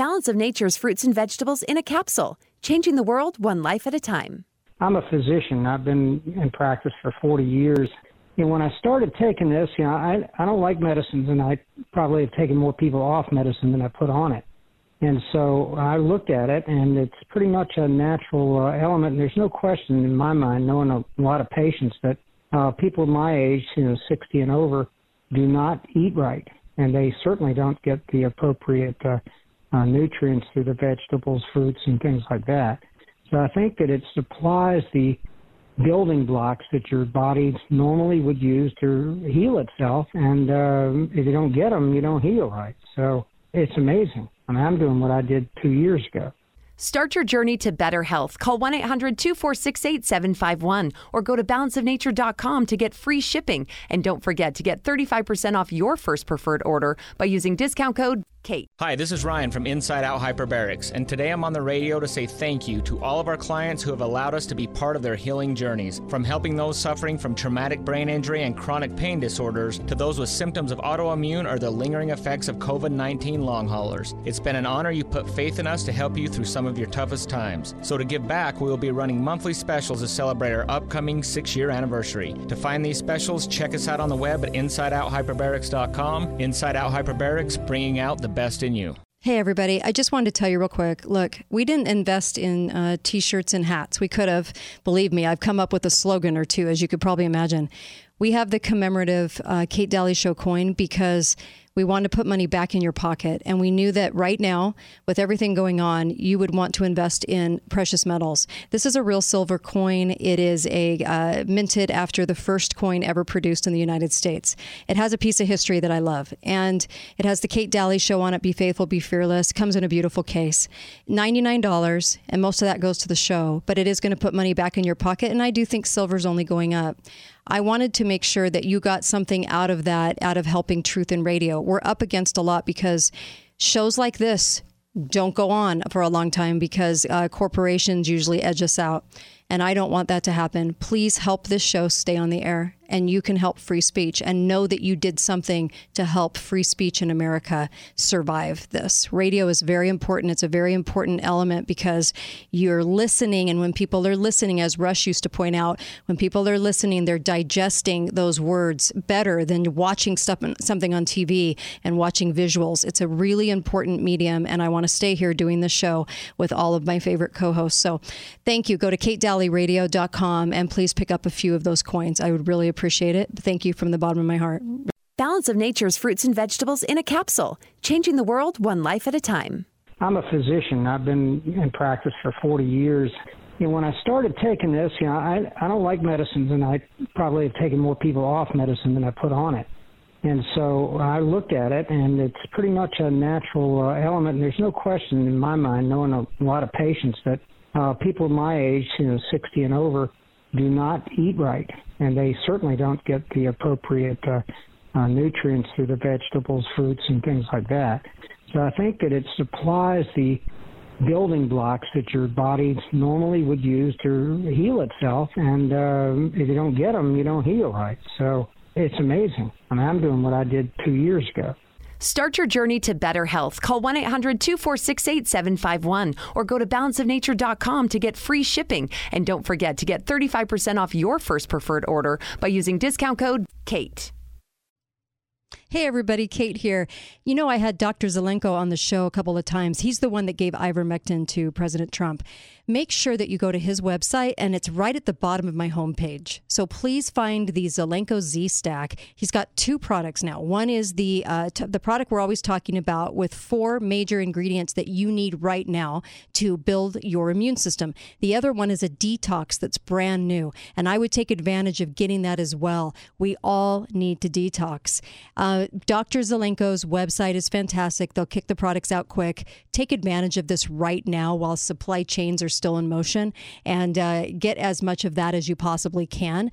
Balance of Nature's fruits and vegetables in a capsule, changing the world one life at a time. I'm a physician. I've been in practice for 40 years. And when I started taking this, you know, I, I don't like medicines, and I probably have taken more people off medicine than I put on it. And so I looked at it, and it's pretty much a natural uh, element. And there's no question in my mind, knowing a lot of patients, that uh, people my age, you know, 60 and over, do not eat right, and they certainly don't get the appropriate uh, uh, nutrients through the vegetables, fruits, and things like that. So I think that it supplies the building blocks that your body normally would use to heal itself, and uh, if you don't get them, you don't heal right. So it's amazing. I mean, I'm doing what I did two years ago. Start your journey to better health. Call 1 800 246 8751 or go to balanceofnature.com to get free shipping. And don't forget to get 35% off your first preferred order by using discount code KATE. Hi, this is Ryan from Inside Out Hyperbarics, and today I'm on the radio to say thank you to all of our clients who have allowed us to be part of their healing journeys. From helping those suffering from traumatic brain injury and chronic pain disorders to those with symptoms of autoimmune or the lingering effects of COVID 19 long haulers. It's been an honor you put faith in us to help you through some of your toughest times. So, to give back, we will be running monthly specials to celebrate our upcoming six year anniversary. To find these specials, check us out on the web at InsideOutHyperbarics.com. Inside Out Hyperbarics, bringing out the best in you. Hey, everybody. I just wanted to tell you real quick look, we didn't invest in uh, t shirts and hats. We could have. Believe me, I've come up with a slogan or two, as you could probably imagine. We have the commemorative uh, Kate Dalley Show coin because we wanted to put money back in your pocket. And we knew that right now, with everything going on, you would want to invest in precious metals. This is a real silver coin. It is a uh, minted after the first coin ever produced in the United States. It has a piece of history that I love. And it has the Kate Dalley show on it Be Faithful, Be Fearless. Comes in a beautiful case. $99, and most of that goes to the show, but it is going to put money back in your pocket. And I do think silver's only going up. I wanted to make sure that you got something out of that, out of helping truth in radio. We're up against a lot because shows like this don't go on for a long time because uh, corporations usually edge us out. And I don't want that to happen. Please help this show stay on the air and you can help free speech and know that you did something to help free speech in America survive this. Radio is very important. It's a very important element because you're listening. And when people are listening, as Rush used to point out, when people are listening, they're digesting those words better than watching stuff, something on TV and watching visuals. It's a really important medium. And I want to stay here doing this show with all of my favorite co hosts. So thank you. Go to katedalleyradio.com and please pick up a few of those coins. I would really appreciate appreciate it. Thank you from the bottom of my heart. Balance of Nature's fruits and vegetables in a capsule, changing the world one life at a time. I'm a physician. I've been in practice for 40 years. You know, when I started taking this, you know, I I don't like medicines, and I probably have taken more people off medicine than I put on it. And so I looked at it, and it's pretty much a natural uh, element. And there's no question in my mind, knowing a lot of patients, that uh, people my age, you know, 60 and over, do not eat right, and they certainly don't get the appropriate uh, uh, nutrients through the vegetables, fruits, and things like that. So I think that it supplies the building blocks that your body normally would use to heal itself, and uh, if you don't get them, you don't heal right. So it's amazing. I mean, I'm doing what I did two years ago. Start your journey to better health. Call 1 800 246 8751 or go to balanceofnature.com to get free shipping. And don't forget to get 35% off your first preferred order by using discount code KATE. Hey, everybody, Kate here. You know, I had Dr. Zelenko on the show a couple of times. He's the one that gave ivermectin to President Trump make sure that you go to his website and it's right at the bottom of my homepage. So please find the Zelenko Z Stack. He's got two products now. One is the uh, t- the product we're always talking about with four major ingredients that you need right now to build your immune system. The other one is a detox that's brand new, and I would take advantage of getting that as well. We all need to detox. Uh, Dr. Zelenko's website is fantastic. They'll kick the products out quick. Take advantage of this right now while supply chains are still in motion and uh, get as much of that as you possibly can.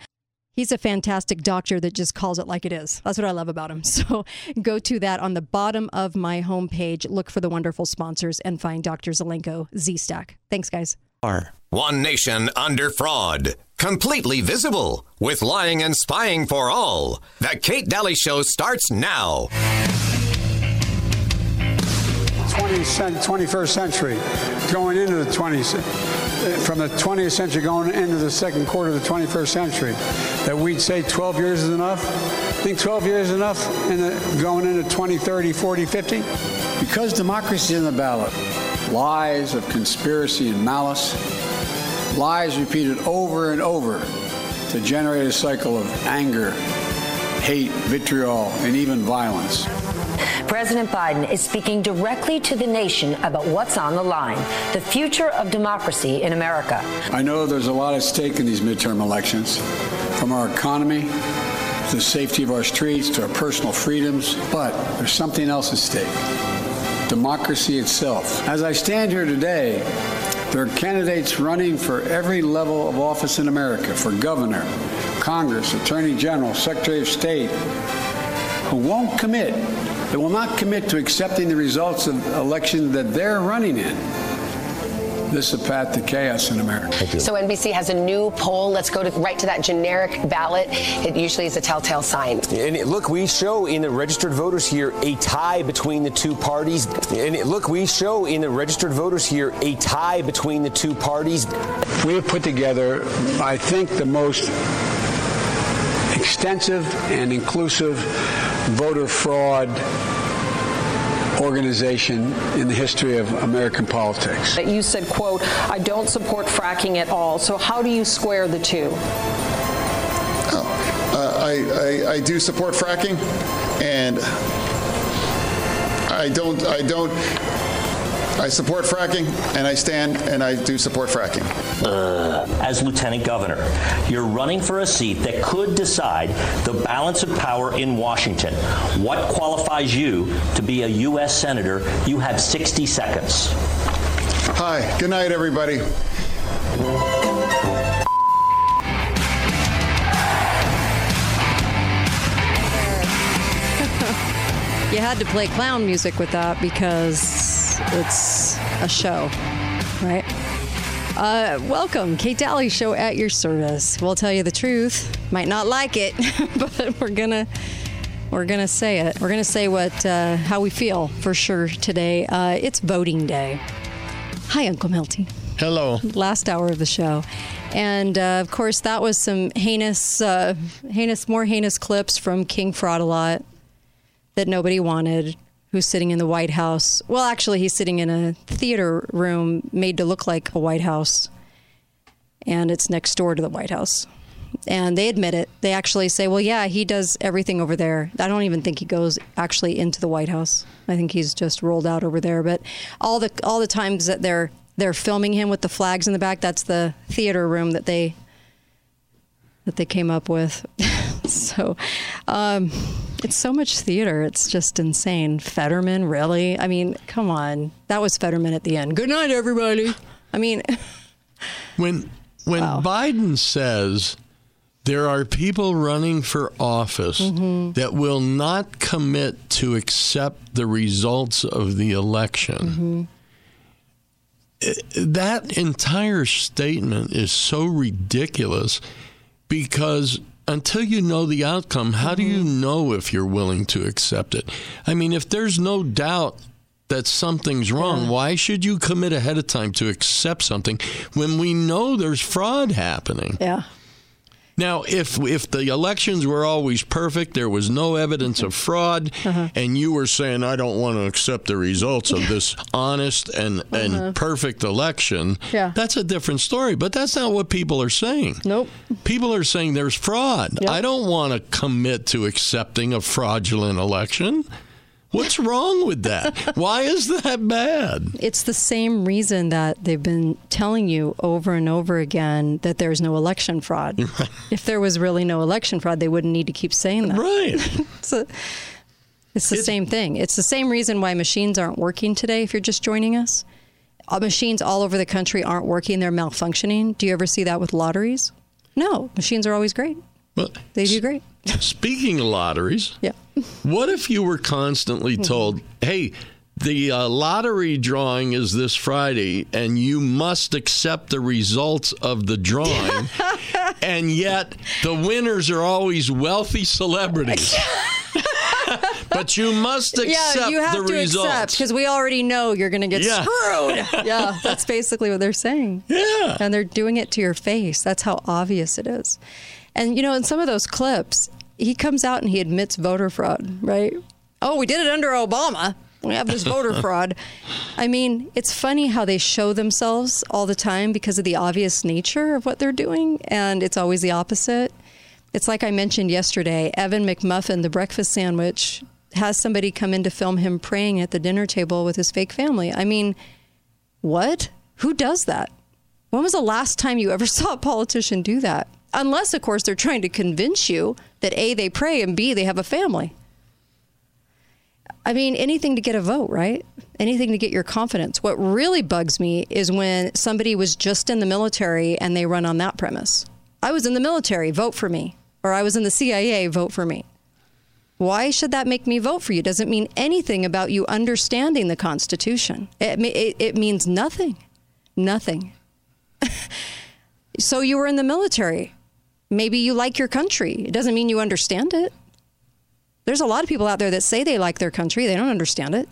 He's a fantastic doctor that just calls it like it is. That's what I love about him. So go to that on the bottom of my homepage, look for the wonderful sponsors, and find Dr. Zelenko Z Stack. Thanks, guys. One nation under fraud. Completely visible with lying and spying for all. The Kate Dalley Show starts now. 20th, 21st century, going into the 20th, from the 20th century going into the second quarter of the 21st century, that we'd say 12 years is enough? Think 12 years is enough in the, going into 20, 30, 40, 50? Because democracy is in the ballot, lies of conspiracy and malice, lies repeated over and over to generate a cycle of anger, hate, vitriol, and even violence. President Biden is speaking directly to the nation about what's on the line the future of democracy in America. I know there's a lot at stake in these midterm elections, from our economy to the safety of our streets to our personal freedoms, but there's something else at stake democracy itself. As I stand here today, there are candidates running for every level of office in America for governor, Congress, Attorney General, Secretary of State who won't commit, they will not commit to accepting the results of elections that they're running in. This is a path to chaos in America. So NBC has a new poll. Let's go to, right to that generic ballot. It usually is a telltale sign. And look, we show in the registered voters here a tie between the two parties. And look, we show in the registered voters here a tie between the two parties. We have put together, I think, the most extensive and inclusive voter fraud organization in the history of American politics. You said, quote, I don't support fracking at all. So how do you square the two? Oh, uh, I, I, I do support fracking, and I don't I don't I support fracking, and I stand and I do support fracking. Uh, as lieutenant governor, you're running for a seat that could decide the balance of power in Washington. What qualifies you to be a U.S. senator? You have 60 seconds. Hi. Good night, everybody. You had to play clown music with that because it's a show, right? Uh, welcome, Kate Dalley Show at your service. We'll tell you the truth. Might not like it, but we're gonna we're gonna say it. We're gonna say what uh, how we feel for sure today. Uh, it's voting day. Hi, Uncle Milty. Hello. Last hour of the show, and uh, of course that was some heinous, uh, heinous, more heinous clips from King Fraud a lot that nobody wanted. Who's sitting in the White House? Well, actually, he's sitting in a theater room made to look like a White House, and it's next door to the White House. And they admit it. They actually say, "Well, yeah, he does everything over there." I don't even think he goes actually into the White House. I think he's just rolled out over there. But all the all the times that they're they're filming him with the flags in the back, that's the theater room that they that they came up with. so um, it's so much theater. It's just insane. Fetterman, really? I mean, come on. That was Fetterman at the end. Good night, everybody. I mean, when when Wow. Biden says there are people running for office Mm-hmm. that will not commit to accept the results of the election. Mm-hmm. That entire statement is so ridiculous because until you know the outcome, how do you Mm-hmm. know if you're willing to accept it? I mean, if there's no doubt that something's wrong, why should you commit ahead of time to accept something when we know there's fraud happening? yeah. Now, if if the elections were always perfect, there was no evidence of fraud, Uh-huh. and you were saying, "I don't want to accept the results of this honest and Uh-huh. and perfect election," Yeah. that's a different story. But that's not what people are saying. Nope. People are saying there's fraud. Yep. I don't want to commit to accepting a fraudulent election. What's wrong with that? Why is that bad? It's the same reason that they've been telling you over and over again that there's no election fraud. If there was really no election fraud, they wouldn't need to keep saying that. Right. It's, a, it's the same thing. It's the same reason why machines aren't working today if you're just joining us. Uh, machines all over the country aren't working, they're malfunctioning. Do you ever see that with lotteries? No, machines are always great. Well, They do great. Speaking of lotteries, Yeah. What if you were constantly told, hey, the uh, lottery drawing is this Friday, and you must accept the results of the drawing, and yet the winners are always wealthy celebrities? but you must accept yeah, you have the to results. accept because we already know you're going to get Yeah. screwed. yeah, that's basically what they're saying. Yeah. And they're doing it to your face. That's how obvious it is. And, you know, in some of those clips, he comes out and he admits voter fraud, right? Oh, we did it under Obama. We have this voter fraud. I mean, it's funny how they show themselves all the time because of the obvious nature of what they're doing, and it's always the opposite. It's like I mentioned yesterday Evan McMuffin, the breakfast sandwich, has somebody come in to film him praying at the dinner table with his fake family. I mean, what? Who does that? When was the last time you ever saw a politician do that? Unless, of course, they're trying to convince you that A, they pray, and B, they have a family. I mean, anything to get a vote, right? Anything to get your confidence. What really bugs me is when somebody was just in the military and they run on that premise. I was in the military, vote for me. Or I was in the CIA, vote for me. Why should that make me vote for you? Doesn't mean anything about you understanding the Constitution. It, it, it means nothing. Nothing. so you were in the military. Maybe you like your country. It doesn't mean you understand it. There's a lot of people out there that say they like their country. They don't understand it.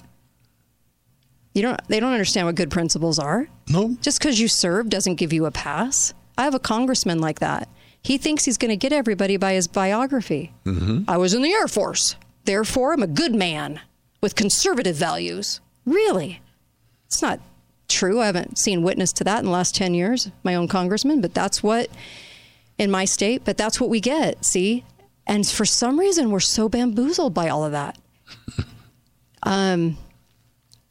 You don't. They don't understand what good principles are. No. Just because you serve doesn't give you a pass. I have a congressman like that. He thinks he's going to get everybody by his biography. Mm-hmm. I was in the Air Force. Therefore, I'm a good man with conservative values. Really? It's not true. I haven't seen witness to that in the last 10 years, my own congressman, but that's what, in my state, but that's what we get, see? And for some reason, we're so bamboozled by all of that. Um,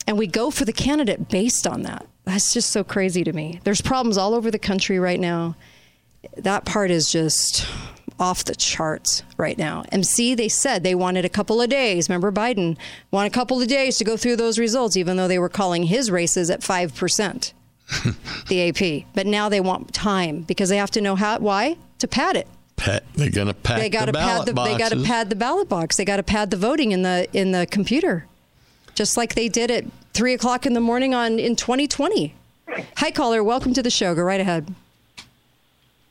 and we go for the candidate based on that. That's just so crazy to me. There's problems all over the country right now. That part is just off the charts right now. MC, they said they wanted a couple of days. Remember, Biden wanted a couple of days to go through those results, even though they were calling his races at 5%, the AP. But now they want time because they have to know how, why? To pad it Pet, they're going to pack they got the to pad ballot the they got to pad the ballot box. They got to pad the voting in the in the computer, just like they did at three o'clock in the morning on in 2020. Hi, caller. Welcome to the show. Go right ahead.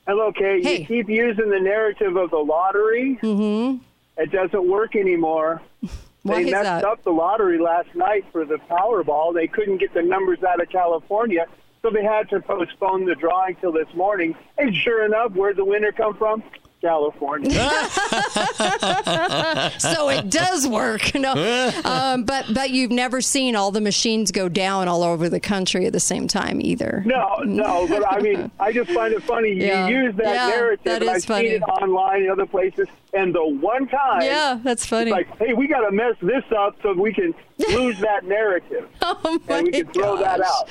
Hello, Kate. Hey. You keep using the narrative of the lottery. Mm-hmm. It doesn't work anymore. Why they messed that? up the lottery last night for the Powerball. They couldn't get the numbers out of California, so they had to postpone the drawing till this morning. And sure enough, where'd the winner come from? California. so it does work. No, um, but but you've never seen all the machines go down all over the country at the same time either. No, no, but I mean, I just find it funny. Yeah. You use that Yeah, narrative, that I've funny. seen it online and other places. And the one time, Yeah, that's funny. It's like, hey, we got to mess this up so we can lose that narrative, oh and we can throw that out.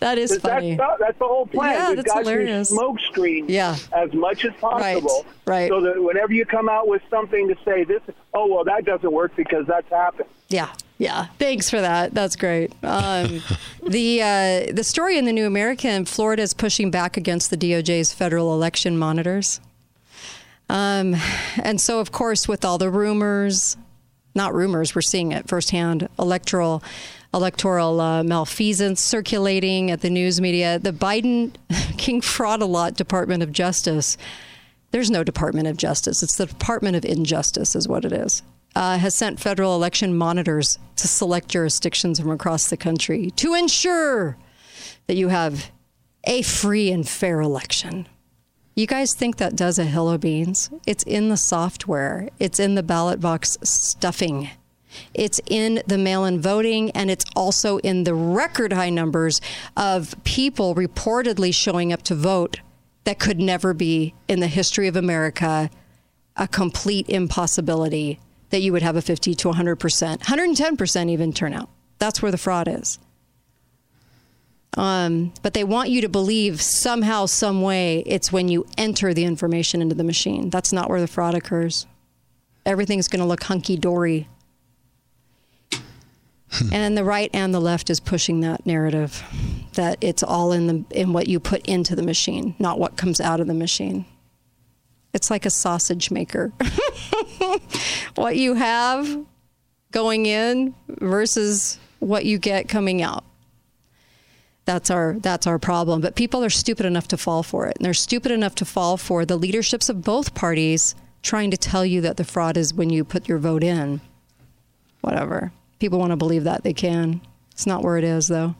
That is funny. That's, the- that's the whole plan. Yeah, We've that's got hilarious. smoke screen Yeah. as much as possible, right. So that whenever you come out with something to say this, oh well, that doesn't work because that's happened. Yeah, yeah. Thanks for that. That's great. Um, the uh, the story in the New American, Florida is pushing back against the DOJ's federal election monitors, um, and so of course with all the rumors, not rumors, we're seeing it firsthand. Electoral electoral uh, malfeasance circulating at the news media. The Biden King Fraud a Lot Department of Justice. There's no Department of Justice. It's the Department of Injustice, is what it is. Uh, has sent federal election monitors to select jurisdictions from across the country to ensure that you have a free and fair election. You guys think that does a hill of beans? It's in the software, it's in the ballot box stuffing. It's in the mail in voting, and it's also in the record high numbers of people reportedly showing up to vote that could never be in the history of America a complete impossibility that you would have a 50 to 100%, 110% even turnout. That's where the fraud is. Um, but they want you to believe somehow, some way, it's when you enter the information into the machine. That's not where the fraud occurs. Everything's going to look hunky dory. and the right and the left is pushing that narrative that it's all in the in what you put into the machine, not what comes out of the machine. It's like a sausage maker. what you have going in versus what you get coming out. That's our that's our problem. But people are stupid enough to fall for it. And they're stupid enough to fall for the leaderships of both parties trying to tell you that the fraud is when you put your vote in. whatever. People want to believe that they can. It's not where it is, though.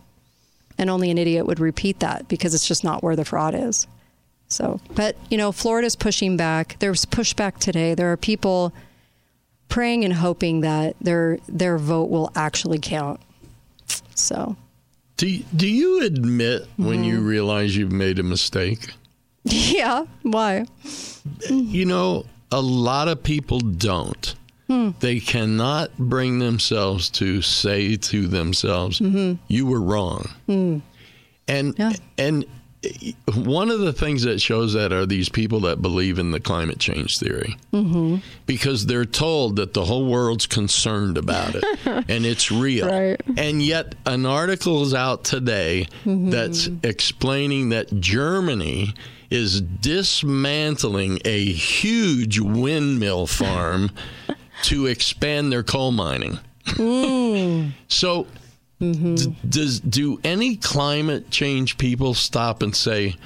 And only an idiot would repeat that because it's just not where the fraud is. So, but, you know, Florida's pushing back. There's pushback today. There are people praying and hoping that their their vote will actually count. So, do do you admit when you realize you've made a mistake? yeah, why? You know, a lot of people don't. Hmm. They cannot bring themselves to say to themselves, Mhm. "You were wrong." Hmm. And and one of the things that shows that are these people that believe in the climate change theory Mm-hmm. because they're told that the whole world's concerned about it and it's real. Right. And yet an article is out today Mhm. that's explaining that Germany is dismantling a huge windmill farm to expand their coal mining. Mm. So, Mm-hmm. d- does do any climate change people stop and say,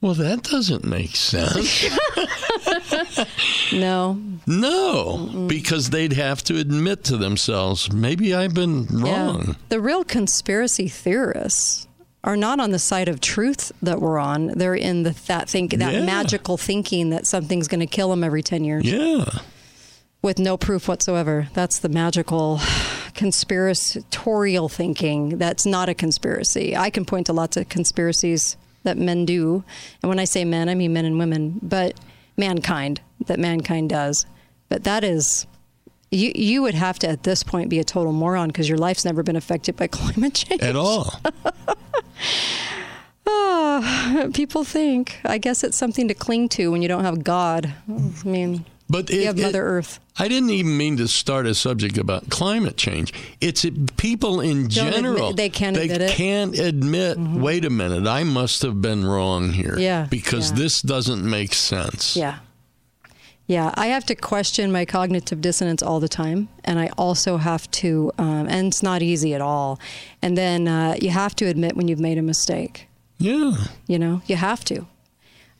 "Well, that doesn't make sense"? no. No, because they'd have to admit to themselves, "Maybe I've been wrong." Yeah. The real conspiracy theorists are not on the side of truth that we're on. They're in the that think that Yeah. magical thinking that something's going to kill them every 10 years. Yeah. With no proof whatsoever. That's the magical conspiratorial thinking. That's not a conspiracy. I can point to lots of conspiracies that men do. And when I say men, I mean men and women, but mankind, that mankind does. But that is you you would have to at this point be a total moron because your life's never been affected by climate change At all. Oh, people think. I guess it's something to cling to when you don't have God. I mean, But you it- have it- Mother Earth. I didn't even mean to start a subject about climate change. It's people in Don't general. admit- they can't they admit it. can't admit. Wait a minute, I must have been wrong here. Yeah, because yeah. this doesn't make sense. Yeah. Yeah, I have to question my cognitive dissonance all the time, and I also have to, um, and it's not easy at all. And then uh, you have to admit when you've made a mistake. Yeah. You know, you have to.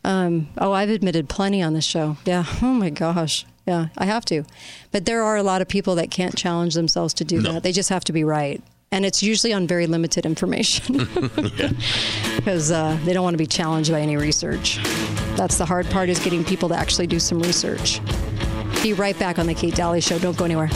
Um, oh, I've admitted plenty on this show. Yeah. Oh my gosh. Yeah, I have to. But there are a lot of people that can't challenge themselves to do that. They just have to be right. And it's usually on very limited information because uh, they don't want to be challenged by any research. That's the hard part is getting people to actually do some research. Be right back on the Kate Dalley Show. Don't go anywhere.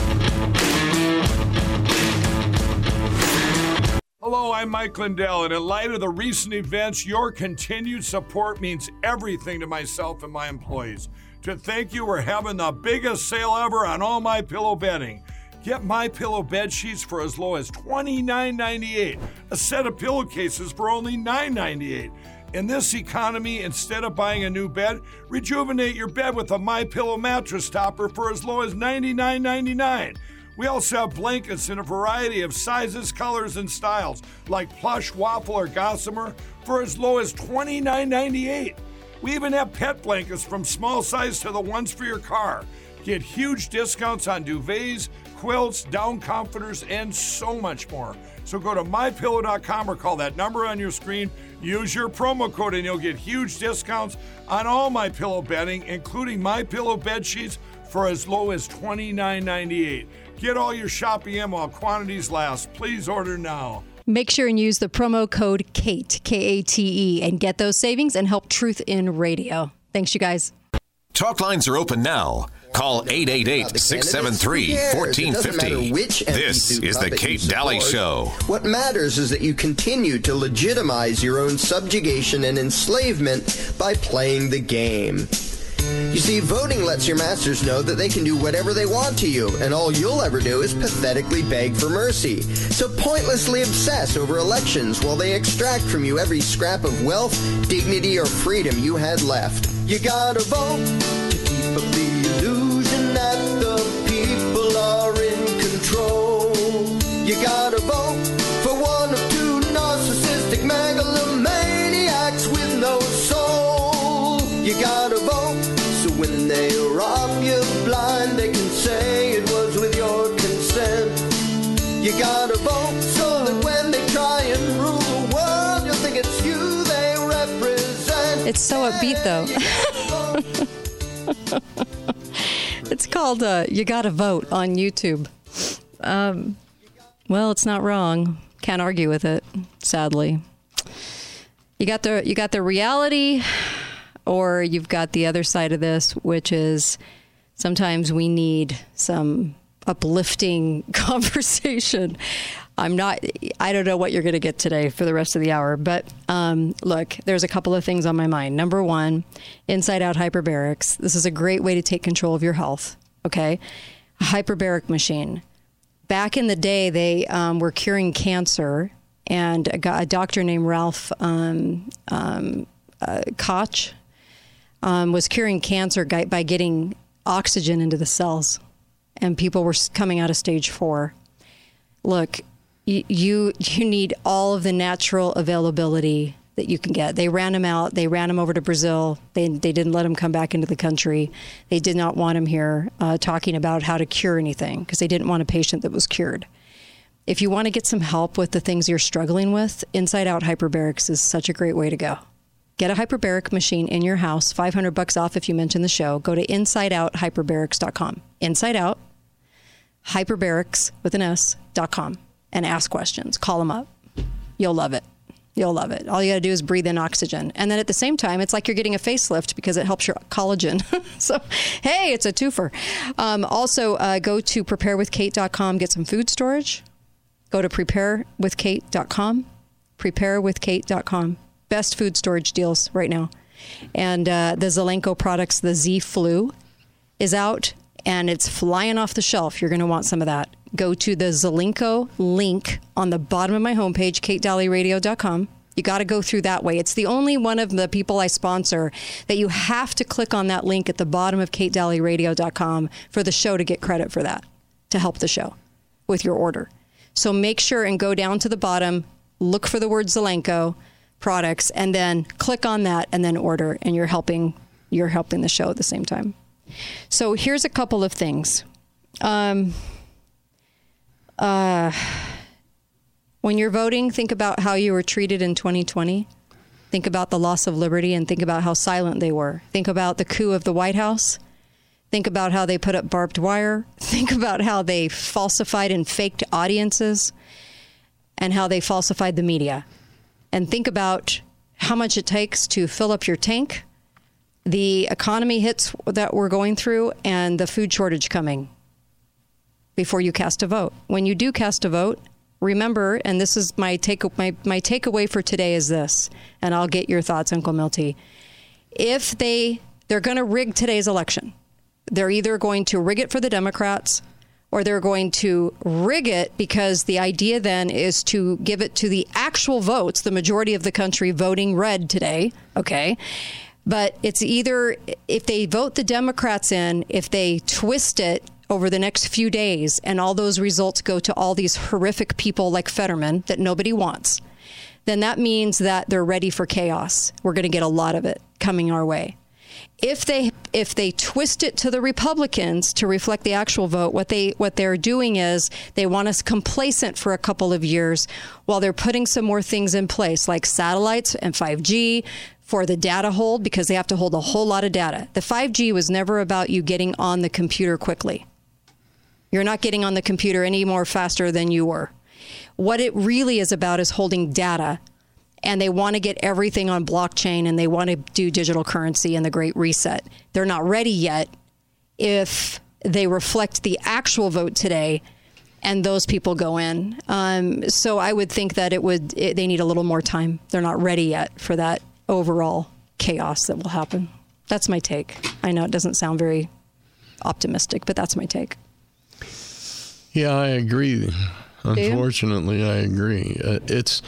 Hello, I'm Mike Lindell, and in light of the recent events, your continued support means everything to myself and my employees. To thank you, we're having the biggest sale ever on all my pillow bedding. Get my pillow bed sheets for as low as $29.98, a set of pillowcases for only $9.98. In this economy, instead of buying a new bed, rejuvenate your bed with a My Pillow mattress topper for as low as $99.99. We also have blankets in a variety of sizes, colors, and styles, like plush, waffle, or gossamer, for as low as $29.98. We even have pet blankets from small size to the ones for your car. Get huge discounts on duvets, quilts, down comforters, and so much more. So go to mypillow.com or call that number on your screen. Use your promo code and you'll get huge discounts on all my pillow bedding, including my pillow bed sheets for as low as $29.98. Get all your shopping in while quantities last. Please order now. Make sure and use the promo code KATE, K A T E, and get those savings and help Truth in Radio. Thanks, you guys. Talk lines are open now. Call 888 673 1450. This is the Kate Dalley Show. What matters is that you continue to legitimize your own subjugation and enslavement by playing the game. You see, voting lets your masters know that they can do whatever they want to you, and all you'll ever do is pathetically beg for mercy. So pointlessly obsess over elections while they extract from you every scrap of wealth, dignity, or freedom you had left. You gotta vote to keep up the illusion that the people are in control. You gotta vote for one of two narcissistic megalomaniacs with no soul. You gotta vote when they rob you blind, they can say it was with your consent. You gotta vote so that when they try and rule the world, you'll think it's you they represent. It's so upbeat, though. it's called uh, You Gotta Vote on YouTube. Um, well, it's not wrong. Can't argue with it. Sadly, you got the you got the reality, or you've got the other side of this, which is sometimes we need some uplifting conversation. I'm not, I don't know what you're going to get today for the rest of the hour, but um, look, there's a couple of things on my mind. Number one, inside out hyperbarics. This is a great way to take control of your health. Okay. A hyperbaric machine. Back in the day, they um, were curing cancer, and a, a doctor named Ralph um, um, uh, Koch um, was curing cancer by getting oxygen into the cells, and people were coming out of stage four. Look, you you need all of the natural availability that you can get. They ran him out. They ran him over to Brazil. They they didn't let him come back into the country. They did not want him here uh, talking about how to cure anything because they didn't want a patient that was cured. If you want to get some help with the things you're struggling with, Inside Out Hyperbarics is such a great way to go. Get a hyperbaric machine in your house, 500 bucks off if you mention the show. Go to insideouthyperbarics.com. Inside Out hyperbarics with an S.com and ask questions. Call them up. You'll love it. You'll love it. All you got to do is breathe in oxygen. And then at the same time, it's like you're getting a facelift because it helps your collagen. so, hey, it's a twofer. Um, also, uh, go to preparewithkate.com, get some food storage. Go to preparewithkate.com, preparewithkate.com. Best food storage deals right now. And uh, the Zelenko products, the Z Flu, is out and it's flying off the shelf. You're going to want some of that. Go to the Zelenko link on the bottom of my homepage, katedalleyradio.com. You got to go through that way. It's the only one of the people I sponsor that you have to click on that link at the bottom of katedalleyradio.com for the show to get credit for that, to help the show with your order. So make sure and go down to the bottom, look for the word Zelenko products, and then click on that and then order, and you're helping you're helping the show at the same time. So here's a couple of things. Um, uh, when you're voting, think about how you were treated in 2020. Think about the loss of liberty and think about how silent they were. Think about the coup of the White House. Think about how they put up barbed wire. Think about how they falsified and faked audiences and how they falsified the media. And think about how much it takes to fill up your tank the economy hits that we're going through and the food shortage coming before you cast a vote. When you do cast a vote, remember, and this is my take my, my takeaway for today is this, and I'll get your thoughts, Uncle Milty. If they they're going to rig today's election, they're either going to rig it for the Democrats or they're going to rig it because the idea then is to give it to the actual votes, the majority of the country voting red today, okay? But it's either if they vote the Democrats in, if they twist it over the next few days, and all those results go to all these horrific people like Fetterman that nobody wants, then that means that they're ready for chaos. We're going to get a lot of it coming our way. If they if they twist it to the Republicans to reflect the actual vote, what they what they're doing is they want us complacent for a couple of years while they're putting some more things in place like satellites and 5G, for the data hold because they have to hold a whole lot of data. The 5G was never about you getting on the computer quickly. You're not getting on the computer any more faster than you were. What it really is about is holding data. And they want to get everything on blockchain and they want to do digital currency and the great reset. They're not ready yet if they reflect the actual vote today and those people go in. Um, so I would think that it would it, they need a little more time. They're not ready yet for that overall chaos that will happen. That's my take. I know it doesn't sound very optimistic, but that's my take. Yeah, I agree. Unfortunately, I agree. Uh, it's it,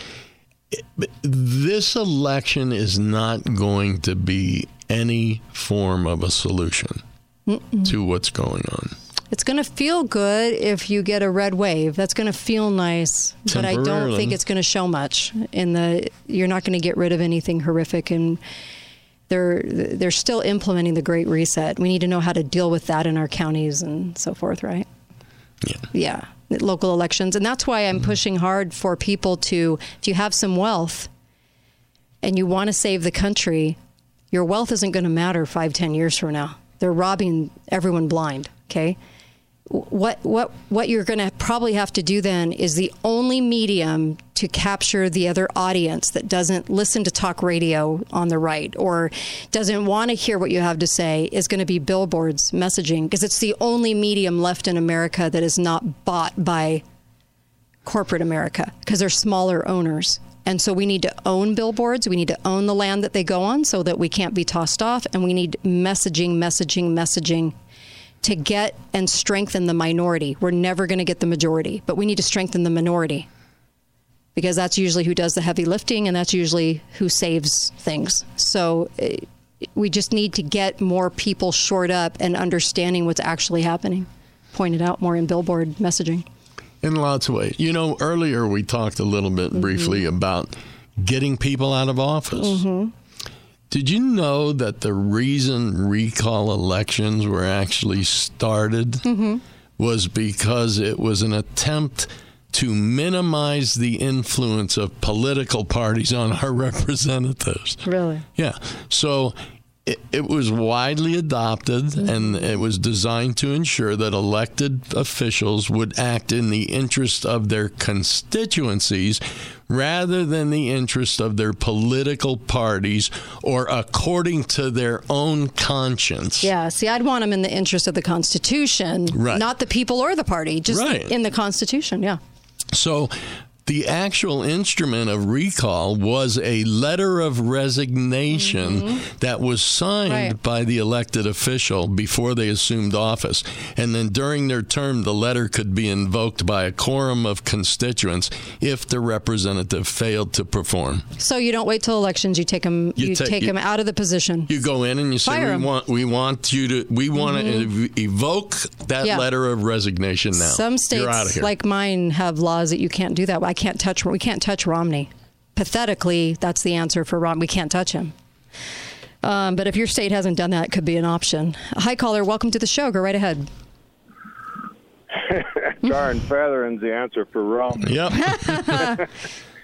this election is not going to be any form of a solution Mm-mm. to what's going on. It's going to feel good if you get a red wave. That's going to feel nice, but I don't think it's going to show much. In the, you're not going to get rid of anything horrific, and they're they're still implementing the Great Reset. We need to know how to deal with that in our counties and so forth, right? Yeah. Yeah. Local elections, and that's why I'm mm-hmm. pushing hard for people to, if you have some wealth, and you want to save the country, your wealth isn't going to matter five, ten years from now. They're robbing everyone blind. Okay what what what you're going to probably have to do then is the only medium to capture the other audience that doesn't listen to talk radio on the right or doesn't want to hear what you have to say is going to be billboards messaging because it's the only medium left in America that is not bought by corporate America because they're smaller owners. And so we need to own billboards. We need to own the land that they go on so that we can't be tossed off. And we need messaging, messaging, messaging to get and strengthen the minority. We're never going to get the majority, but we need to strengthen the minority because that's usually who does the heavy lifting and that's usually who saves things. So eh, we just need to get more people shored up and understanding what's actually happening, pointed out more in billboard messaging. In lots of ways. You know, earlier we talked a little bit mm-hmm. briefly about getting people out of office. Mm-hmm. Did you know that the reason recall elections were actually started mm-hmm. was because it was an attempt to minimize the influence of political parties on our representatives? Really? Yeah. So it, it was widely adopted and it was designed to ensure that elected officials would act in the interest of their constituencies rather than the interest of their political parties or according to their own conscience. Yeah, see, I'd want them in the interest of the Constitution, right. not the people or the party, just right. in the Constitution, yeah. So the actual instrument of recall was a letter of resignation mm-hmm. that was signed right. by the elected official before they assumed office. And then during their term, the letter could be invoked by a quorum of constituents if the representative failed to perform. So you don't wait till elections; you take them, you, you ta- take you, them out of the position. You go in and you say, "We want, we want you to, we want mm-hmm. to ev- evoke that yeah. letter of resignation now." Some states, like mine, have laws that you can't do that. I can't touch. We can't touch Romney. Pathetically, that's the answer for Romney. We can't touch him. Um, but if your state hasn't done that, it could be an option. Hi, caller. Welcome to the show. Go right ahead. Tar and feathering's the answer for Romney. Yep.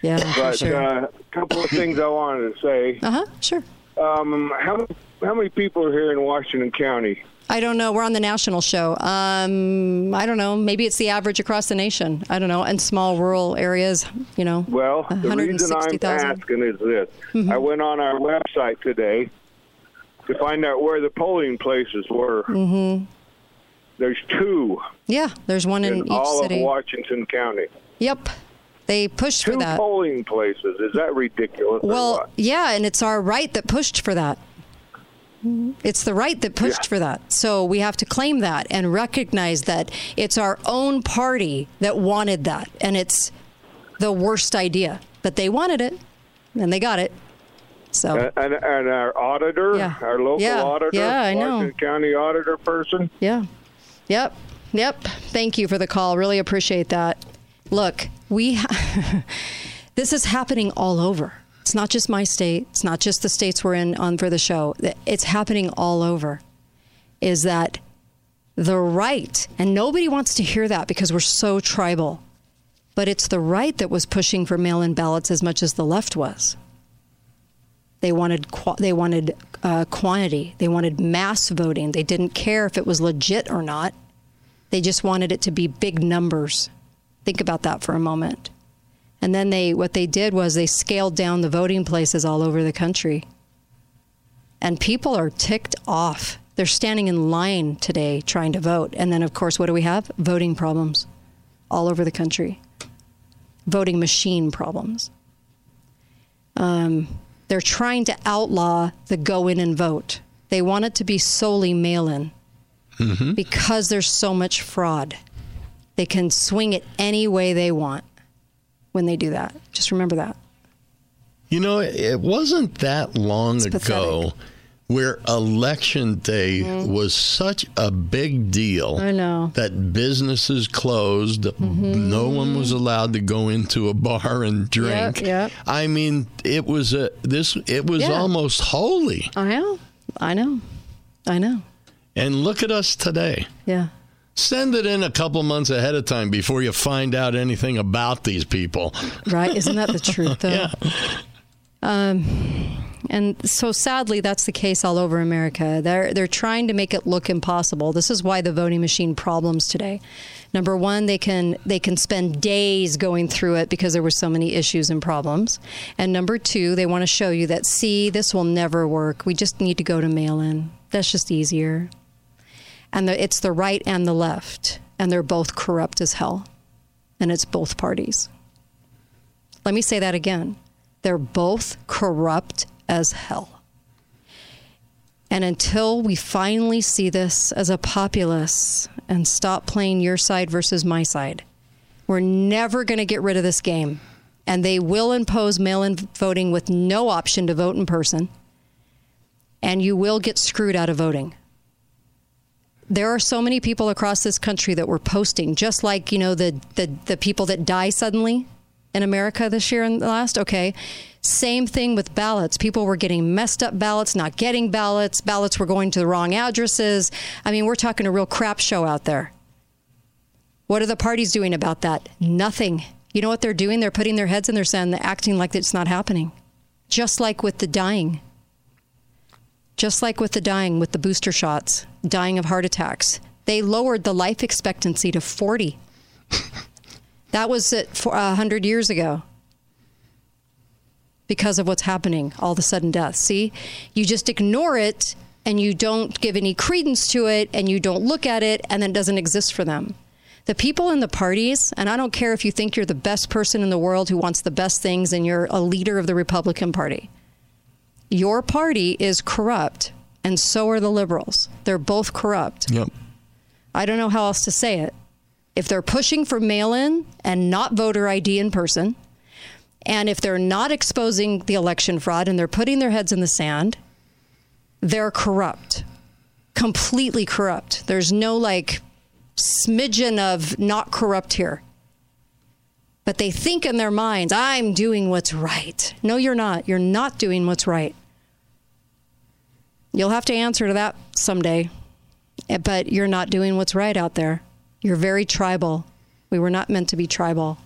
yeah. But a sure. uh, couple of things I wanted to say. Uh huh. Sure. Um, how how many people are here in Washington County? I don't know. We're on the national show. Um, I don't know. Maybe it's the average across the nation. I don't know. And small rural areas, you know. Well, the reason I'm 000. asking is this: mm-hmm. I went on our website today to find out where the polling places were. Mm-hmm. There's two. Yeah, there's one in, in each all city. of Washington County. Yep. They pushed two for that. polling places. Is that ridiculous? Well, yeah, and it's our right that pushed for that. Mm-hmm. It's the right that pushed yeah. for that. So we have to claim that and recognize that it's our own party that wanted that. And it's the worst idea. But they wanted it and they got it. So and, and our auditor, yeah. our local yeah. auditor, yeah, I know. County auditor person. Yeah. Yep. Yep. Thank you for the call. Really appreciate that. Look, we ha- this is happening all over. It's not just my state. It's not just the states we're in on for the show. It's happening all over. Is that the right? And nobody wants to hear that because we're so tribal. But it's the right that was pushing for mail-in ballots as much as the left was. They wanted they wanted uh, quantity. They wanted mass voting. They didn't care if it was legit or not. They just wanted it to be big numbers. Think about that for a moment. And then they what they did was they scaled down the voting places all over the country. And people are ticked off. They're standing in line today trying to vote. And then of course what do we have? Voting problems all over the country. Voting machine problems. Um, they're trying to outlaw the go in and vote. They want it to be solely mail in mm-hmm. because there's so much fraud. They can swing it any way they want when they do that. Just remember that. You know, it wasn't that long it's ago pathetic. where election day mm-hmm. was such a big deal. I know. That businesses closed, mm-hmm. no one was allowed to go into a bar and drink. Yep, yep. I mean, it was a this it was yeah. almost holy. I know. I know. I know. And look at us today. Yeah. Send it in a couple months ahead of time before you find out anything about these people. Right? Isn't that the truth, though? yeah. Um, And so sadly, that's the case all over America. They're, they're trying to make it look impossible. This is why the voting machine problems today. Number one, they can they can spend days going through it because there were so many issues and problems. And number two, they want to show you that see, this will never work. We just need to go to mail in. That's just easier. And the, it's the right and the left, and they're both corrupt as hell. And it's both parties. Let me say that again. They're both corrupt as hell. And until we finally see this as a populace and stop playing your side versus my side, we're never going to get rid of this game. And they will impose mail in voting with no option to vote in person. And you will get screwed out of voting. There are so many people across this country that were posting, just like, you know, the, the, the people that die suddenly in America this year and last. Okay. Same thing with ballots. People were getting messed up ballots, not getting ballots. Ballots were going to the wrong addresses. I mean, we're talking a real crap show out there. What are the parties doing about that? Nothing. You know what they're doing? They're putting their heads in their sand, acting like it's not happening. Just like with the dying. Just like with the dying with the booster shots, dying of heart attacks. They lowered the life expectancy to 40. that was it for 100 years ago because of what's happening, all a sudden death. See, you just ignore it and you don't give any credence to it and you don't look at it and then it doesn't exist for them. The people in the parties, and I don't care if you think you're the best person in the world who wants the best things and you're a leader of the Republican Party, your party is corrupt and so are the liberals. They're both corrupt. Yep. I don't know how else to say it. If they're pushing for mail in and not voter ID in person, and if they're not exposing the election fraud and they're putting their heads in the sand, they're corrupt, completely corrupt. There's no like smidgen of not corrupt here. But they think in their minds, I'm doing what's right. No, you're not. You're not doing what's right. You'll have to answer to that someday. Eh, but you're not doing what's right out there. You're very tribal. We were not meant to be tribal.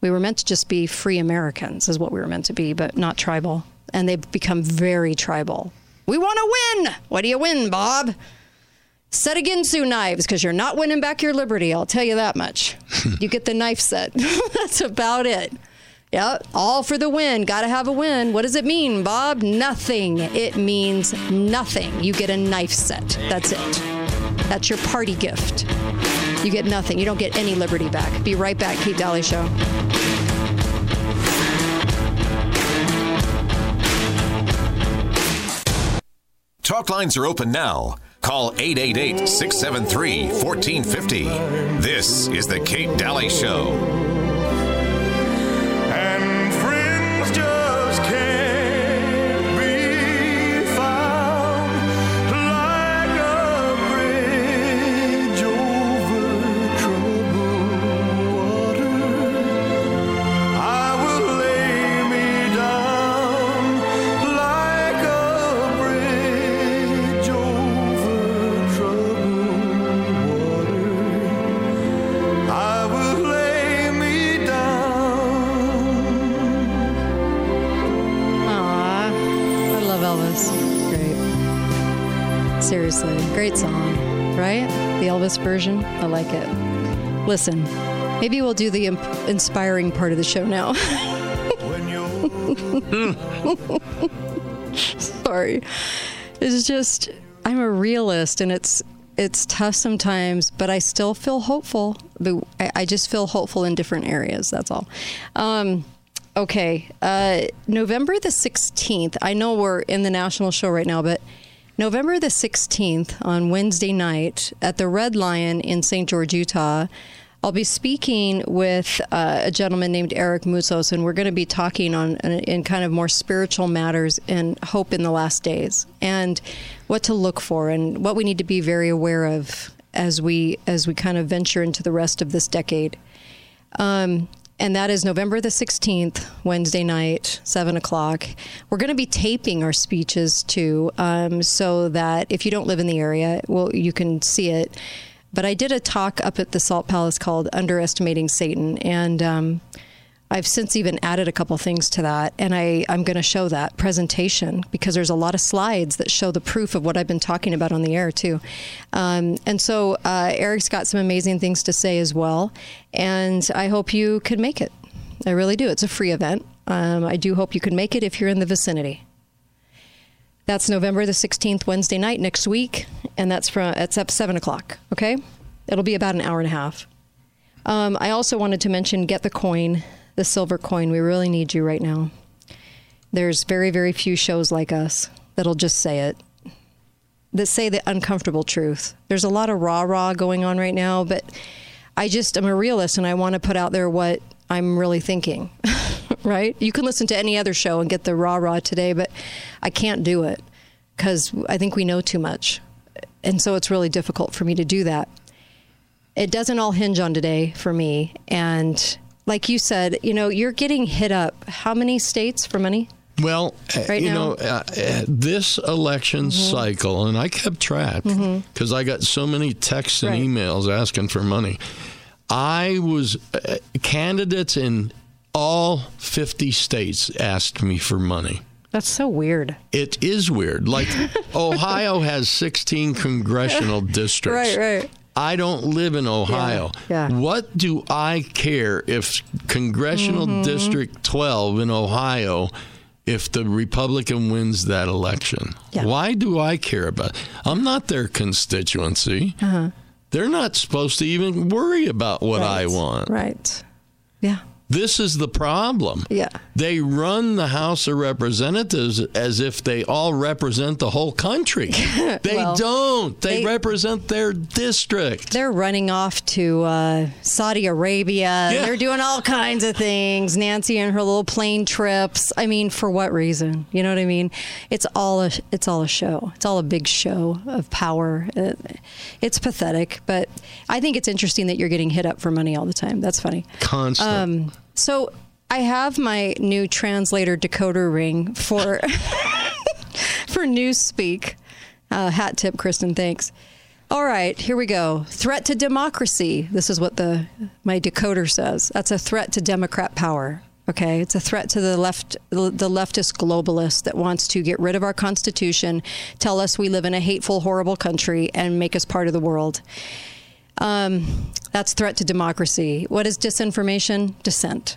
We were meant to just be free Americans, is what we were meant to be, but not tribal. And they've become very tribal. We want to win. What do you win, Bob? Set a Ginsu knives, because you're not winning back your liberty. I'll tell you that much. you get the knife set. That's about it. Yeah, all for the win. Got to have a win. What does it mean, Bob? Nothing. It means nothing. You get a knife set. That's it. That's your party gift. You get nothing. You don't get any liberty back. Be right back. Kate Dalley Show. Talk lines are open now. Call 888 673 1450. This is The Kate Dalley Show. Great song, right? The Elvis version. I like it. Listen, maybe we'll do the imp- inspiring part of the show now. Sorry. It's just I'm a realist and it's it's tough sometimes, but I still feel hopeful. I just feel hopeful in different areas. That's all. Um, okay, uh, November the 16th. I know we're in the national show right now, but November the 16th on Wednesday night at the Red Lion in St. George, Utah. I'll be speaking with uh, a gentleman named Eric Musos, and we're going to be talking on in kind of more spiritual matters and hope in the last days, and what to look for, and what we need to be very aware of as we as we kind of venture into the rest of this decade. Um, and that is November the 16th, Wednesday night, 7 o'clock. We're going to be taping our speeches too, um, so that if you don't live in the area, well, you can see it. But I did a talk up at the Salt Palace called Underestimating Satan, and um, I've since even added a couple things to that, and I, I'm going to show that presentation because there's a lot of slides that show the proof of what I've been talking about on the air, too. Um, and so uh, Eric's got some amazing things to say as well, and I hope you can make it. I really do. It's a free event. Um, I do hope you can make it if you're in the vicinity. That's November the 16th, Wednesday night next week, and that's from it's up seven o'clock. Okay, it'll be about an hour and a half. Um, I also wanted to mention get the coin, the silver coin. We really need you right now. There's very very few shows like us that'll just say it, that say the uncomfortable truth. There's a lot of rah rah going on right now, but I just am a realist and I want to put out there what I'm really thinking. right? You can listen to any other show and get the rah rah today, but I can't do it because I think we know too much. And so it's really difficult for me to do that. It doesn't all hinge on today for me. And like you said, you know, you're getting hit up. How many states for money? Well, uh, right you now? know, uh, uh, this election mm-hmm. cycle, and I kept track because mm-hmm. I got so many texts and right. emails asking for money. I was uh, candidates in all 50 states asked me for money. That's so weird. It is weird. Like Ohio has 16 congressional districts. Right, right. I don't live in Ohio. Yeah, yeah. What do I care if congressional mm-hmm. district 12 in Ohio if the Republican wins that election? Yeah. Why do I care about? It? I'm not their constituency. Uh-huh. They're not supposed to even worry about what right. I want. Right. Yeah. This is the problem. Yeah. They run the House of Representatives as if they all represent the whole country. They well, don't. They, they, represent their district. They're running off to uh, Saudi Arabia. Yeah. They're doing all kinds of things. Nancy and her little plane trips. I mean, for what reason? You know what I mean? It's all a it's all a show. It's all a big show of power. It's pathetic, but I think it's interesting that you're getting hit up for money all the time. That's funny. Constant. Um, so I have my new translator decoder ring for for Newspeak. Uh, hat tip, Kristen. Thanks. All right, here we go. Threat to democracy. This is what the my decoder says. That's a threat to Democrat power. Okay, it's a threat to the left, the leftist globalist that wants to get rid of our constitution, tell us we live in a hateful, horrible country, and make us part of the world. Um, that's threat to democracy. What is disinformation? Dissent.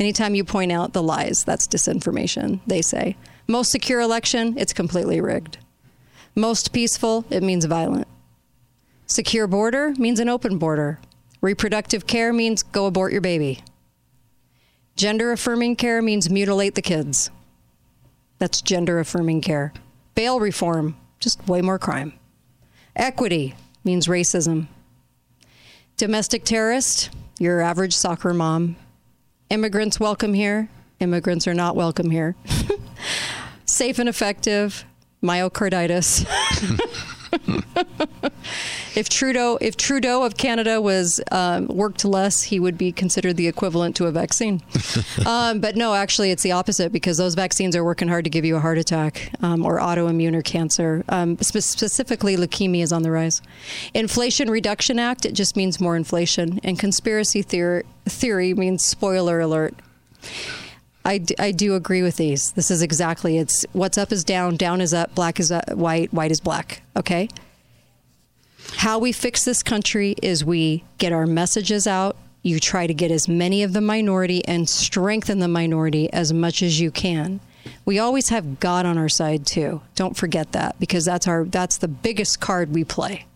Anytime you point out the lies, that's disinformation, they say. Most secure election, it's completely rigged. Most peaceful, it means violent. Secure border means an open border. Reproductive care means go abort your baby. Gender affirming care means mutilate the kids. That's gender affirming care. Bail reform, just way more crime. Equity means racism. Domestic terrorist, your average soccer mom. Immigrants welcome here. Immigrants are not welcome here. Safe and effective, myocarditis. if Trudeau, if Trudeau of Canada was um, worked less, he would be considered the equivalent to a vaccine. um, but no, actually, it's the opposite because those vaccines are working hard to give you a heart attack um, or autoimmune or cancer. Um, spe- specifically, leukemia is on the rise. Inflation Reduction Act it just means more inflation, and conspiracy theory theory means spoiler alert. I, d- I do agree with these. This is exactly it's what's up is down, down is up, black is up, white, white is black. Okay. How we fix this country is we get our messages out. You try to get as many of the minority and strengthen the minority as much as you can. We always have God on our side too. Don't forget that because that's our that's the biggest card we play.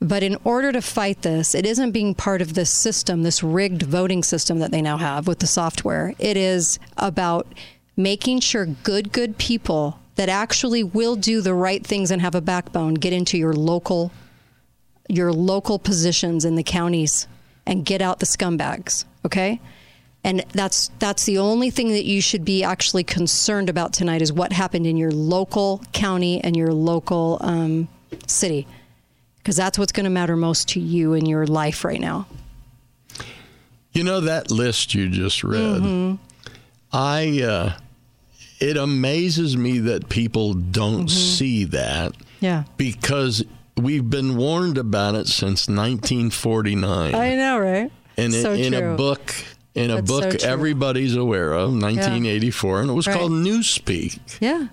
But in order to fight this, it isn't being part of this system, this rigged voting system that they now have with the software. It is about making sure good, good people that actually will do the right things and have a backbone get into your local your local positions in the counties and get out the scumbags, okay? And that's that's the only thing that you should be actually concerned about tonight is what happened in your local county and your local um, city because that's what's going to matter most to you in your life right now. You know that list you just read. Mm-hmm. I uh, it amazes me that people don't mm-hmm. see that. Yeah. Because we've been warned about it since 1949. I know, right? And so in, in a book in a That's book so everybody's aware of, 1984, and it was Right. called Newspeak. Yeah.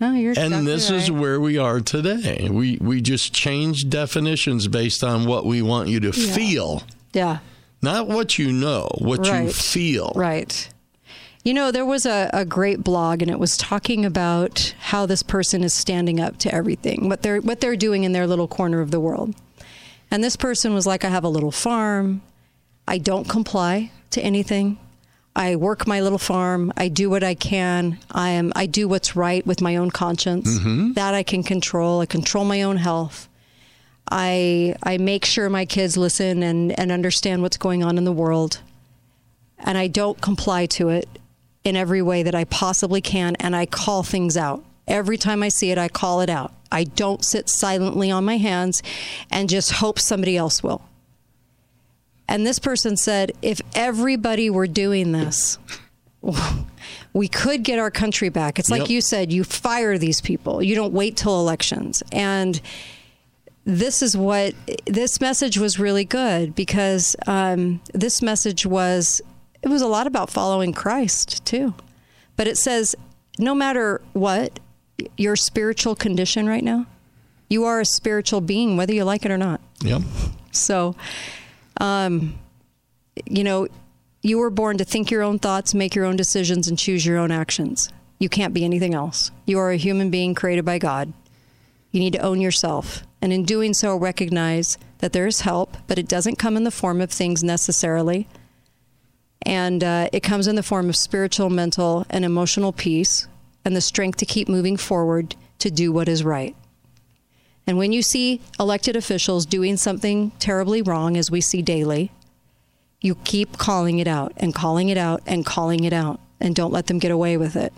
No, you're And exactly this is where we are today. We we just change definitions based on what we want you to Yeah. feel, Yeah. not what you know, what you Right. feel. Right. You know, there was a, a great blog, and it was talking about how this person is standing up to everything, what they're what they're doing in their little corner of the world. And this person was like, "I have a little farm. I don't comply to anything. I work my little farm. I do what I can. I am. I do what's right with my own conscience. Mm-hmm. That I can control. I control my own health. I I make sure my kids listen and and understand what's going on in the world." and I don't comply to it in every way that I possibly can, and I call things out. Every time I see it, I call it out. I don't sit silently on my hands and just hope somebody else will. And this person said, if everybody were doing this, we could get our country back. It's like Yep. you said, you fire these people, you don't wait till elections. And this is what this message was really good because um, this message was it was a lot about following Christ too. But it says no matter what your spiritual condition right now, you are a spiritual being whether you like it or not. Yep. So, um, you know, you were born to think your own thoughts, make your own decisions, and choose your own actions. You can't be anything else. You are a human being created by God. You need to own yourself. And in doing so, recognize that there is help, but it doesn't come in the form of things necessarily. And uh, it comes in the form of spiritual, mental, and emotional peace and the strength to keep moving forward to do what is right. And when you see elected officials doing something terribly wrong, as we see daily, you keep calling it out and calling it out and calling it out and don't let them get away with it.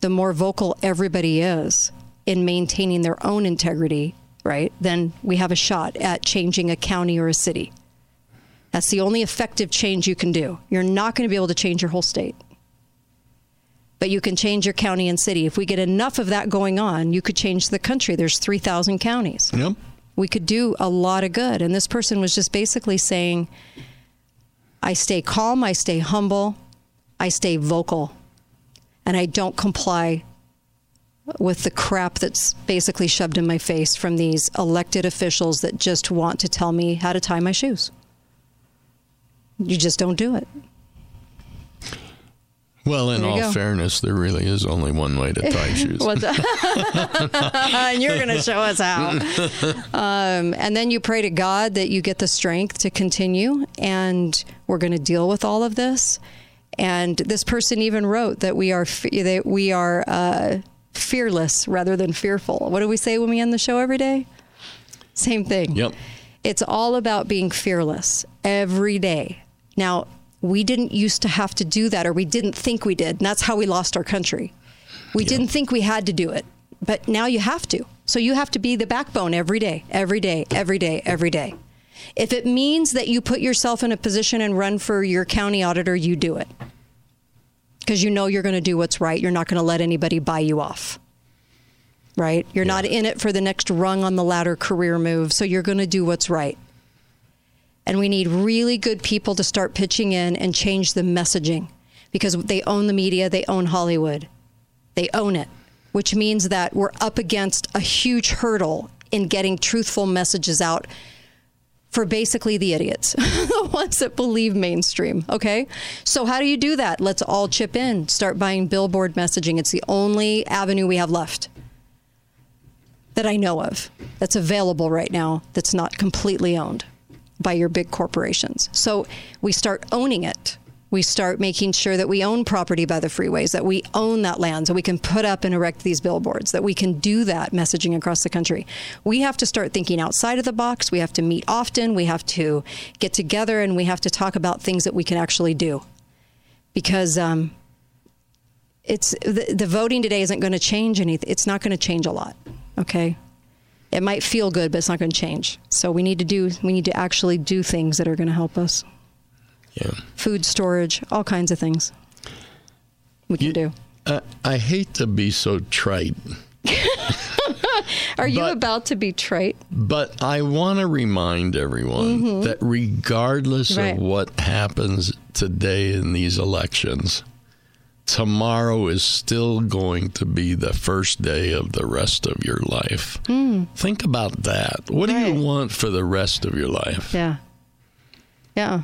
The more vocal everybody is in maintaining their own integrity, right, then we have a shot at changing a county or a city. That's the only effective change you can do. You're not going to be able to change your whole state. But you can change your county and city. If we get enough of that going on, you could change the country. There's 3,000 counties. Yep. We could do a lot of good. And this person was just basically saying, I stay calm, I stay humble, I stay vocal, and I don't comply with the crap that's basically shoved in my face from these elected officials that just want to tell me how to tie my shoes. You just don't do it. Well, in all go. fairness, there really is only one way to tie shoes. And you're going to show us how. Um, and then you pray to God that you get the strength to continue, and we're going to deal with all of this. And this person even wrote that we are fe- that we are uh, fearless rather than fearful. What do we say when we end the show every day? Same thing. Yep. It's all about being fearless every day. Now, we didn't used to have to do that, or we didn't think we did. And that's how we lost our country. We didn't think we had to do it, but now you have to. So you have to be the backbone every day, every day, every day, every day. If it means that you put yourself in a position and run for your county auditor, you do it. Because you know you're going to do what's right. You're not going to let anybody buy you off. Right? You're not in it for the next rung on the ladder career move. So you're going to do what's right. And we need really good people to start pitching in and change the messaging because they own the media, they own Hollywood, they own it, which means that we're up against a huge hurdle in getting truthful messages out for basically the idiots, the ones that believe mainstream. Okay. So, how do you do that? Let's all chip in, start buying billboard messaging. It's the only avenue we have left that I know of that's available right now that's not completely owned by your big corporations. So we start owning it. We start making sure that we own property by the freeways, that we own that land, so we can put up and erect these billboards, that we can do that messaging across the country. We have to start thinking outside of the box. We have to meet often. We have to get together and we have to talk about things that we can actually do. Because um, it's the, the voting today isn't going to change anything. It's not going to change a lot. Okay. It might feel good, but it's not going to change. So we need to do. We need to actually do things that are going to help us. Yeah. Food storage, all kinds of things. We can do. Uh, I hate to be so trite, Are you But- about to be trite? but I want to remind everyone Mhm. that regardless Right. of what happens today in these elections, tomorrow is still going to be the first day of the rest of your life. Mm. Think about that. What right. do you want for the rest of your life? Yeah. Yeah.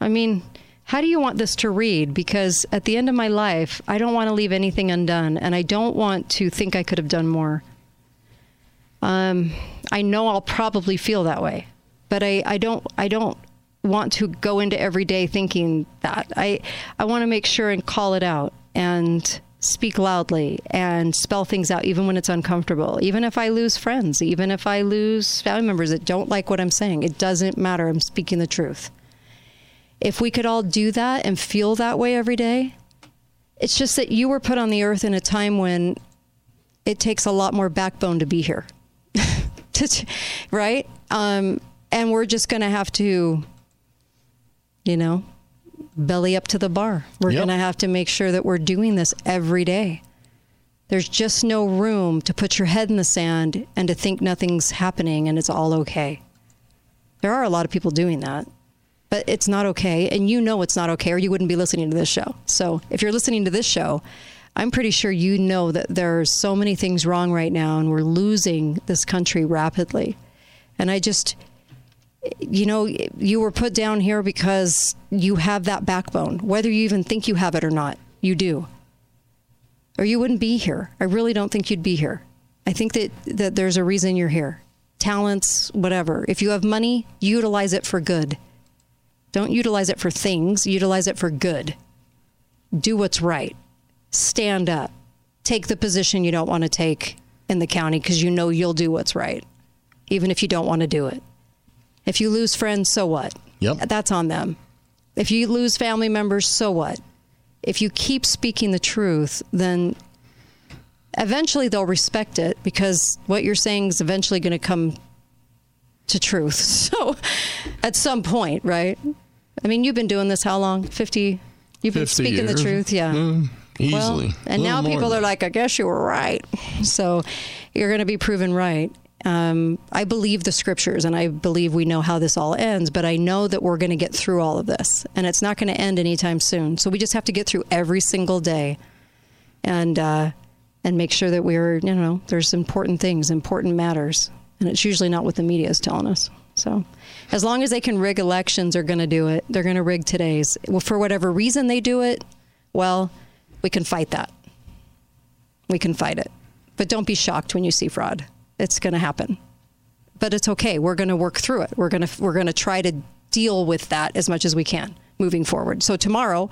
I mean, how do you want this to read? Because at the end of my life, I don't want to leave anything undone, and I don't want to think I could have done more. Um, I know I'll probably feel that way, but I, I don't I don't want to go into every day thinking that. I I want to make sure and call it out and speak loudly and spell things out even when it's uncomfortable. Even if I lose friends, even if I lose family members that don't like what I'm saying, it doesn't matter. I'm speaking the truth. If we could all do that and feel that way every day, it's just that you were put on the earth in a time when it takes a lot more backbone to be here. right? Um, and we're just going to have to, you know, belly up to the bar. We're yep. going to have to make sure that we're doing this every day. There's just no room to put your head in the sand and to think nothing's happening and it's all okay. There are a lot of people doing that, but it's not okay. And you know it's not okay, or you wouldn't be listening to this show. So if you're listening to this show, I'm pretty sure you know that there are so many things wrong right now and we're losing this country rapidly. And I just, you know, you were put down here because you have that backbone, whether you even think you have it or not, you do. Or you wouldn't be here. I really don't think you'd be here. I think that, that there's a reason you're here. Talents, whatever. If you have money, utilize it for good. Don't utilize it for things, utilize it for good. Do what's right stand up, take the position you don't want to take in the county because you know you'll do what's right, even if you don't want to do it. If you lose friends, so what? Yep. That's on them. If you lose family members, so what? If you keep speaking the truth, then eventually they'll respect it because what you're saying is eventually going to come to truth. So at some point, right? I mean, you've been doing this how long? 50 You've been speaking years. the truth, yeah. Mm. Easily. Well, and now people are like, I guess you were right. So you're going to be proven right. Um, I believe the scriptures and I believe we know how this all ends, but I know that we're going to get through all of this and it's not going to end anytime soon. So we just have to get through every single day and, uh, and make sure that we're, you know, there's important things, important matters. And it's usually not what the media is telling us. So as long as they can rig elections, they're going to do it. They're going to rig today's. Well, for whatever reason they do it, well, we can fight that. We can fight it. But don't be shocked when you see fraud. It's going to happen. But it's okay. We're going to work through it. We're going to we're going to try to deal with that as much as we can moving forward. So tomorrow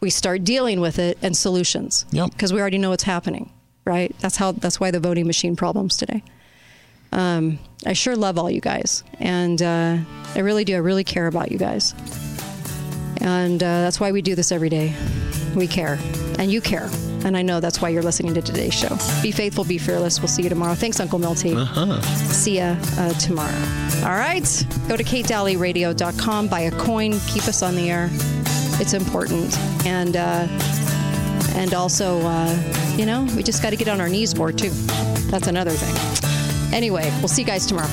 we start dealing with it and solutions. Yep. Because we already know what's happening, right? That's how that's why the voting machine problems today. Um, I sure love all you guys, and uh, I really do. I really care about you guys, and uh, that's why we do this every day. We care, and you care. And I know that's why you're listening to today's show. Be faithful, be fearless. We'll see you tomorrow. Thanks, Uncle Milty. Uh-huh. See ya uh, tomorrow. All right. Go to katedalleyradio.com, buy a coin, keep us on the air. It's important. And, uh, and also, uh, you know, we just got to get on our knees more, too. That's another thing. Anyway, we'll see you guys tomorrow.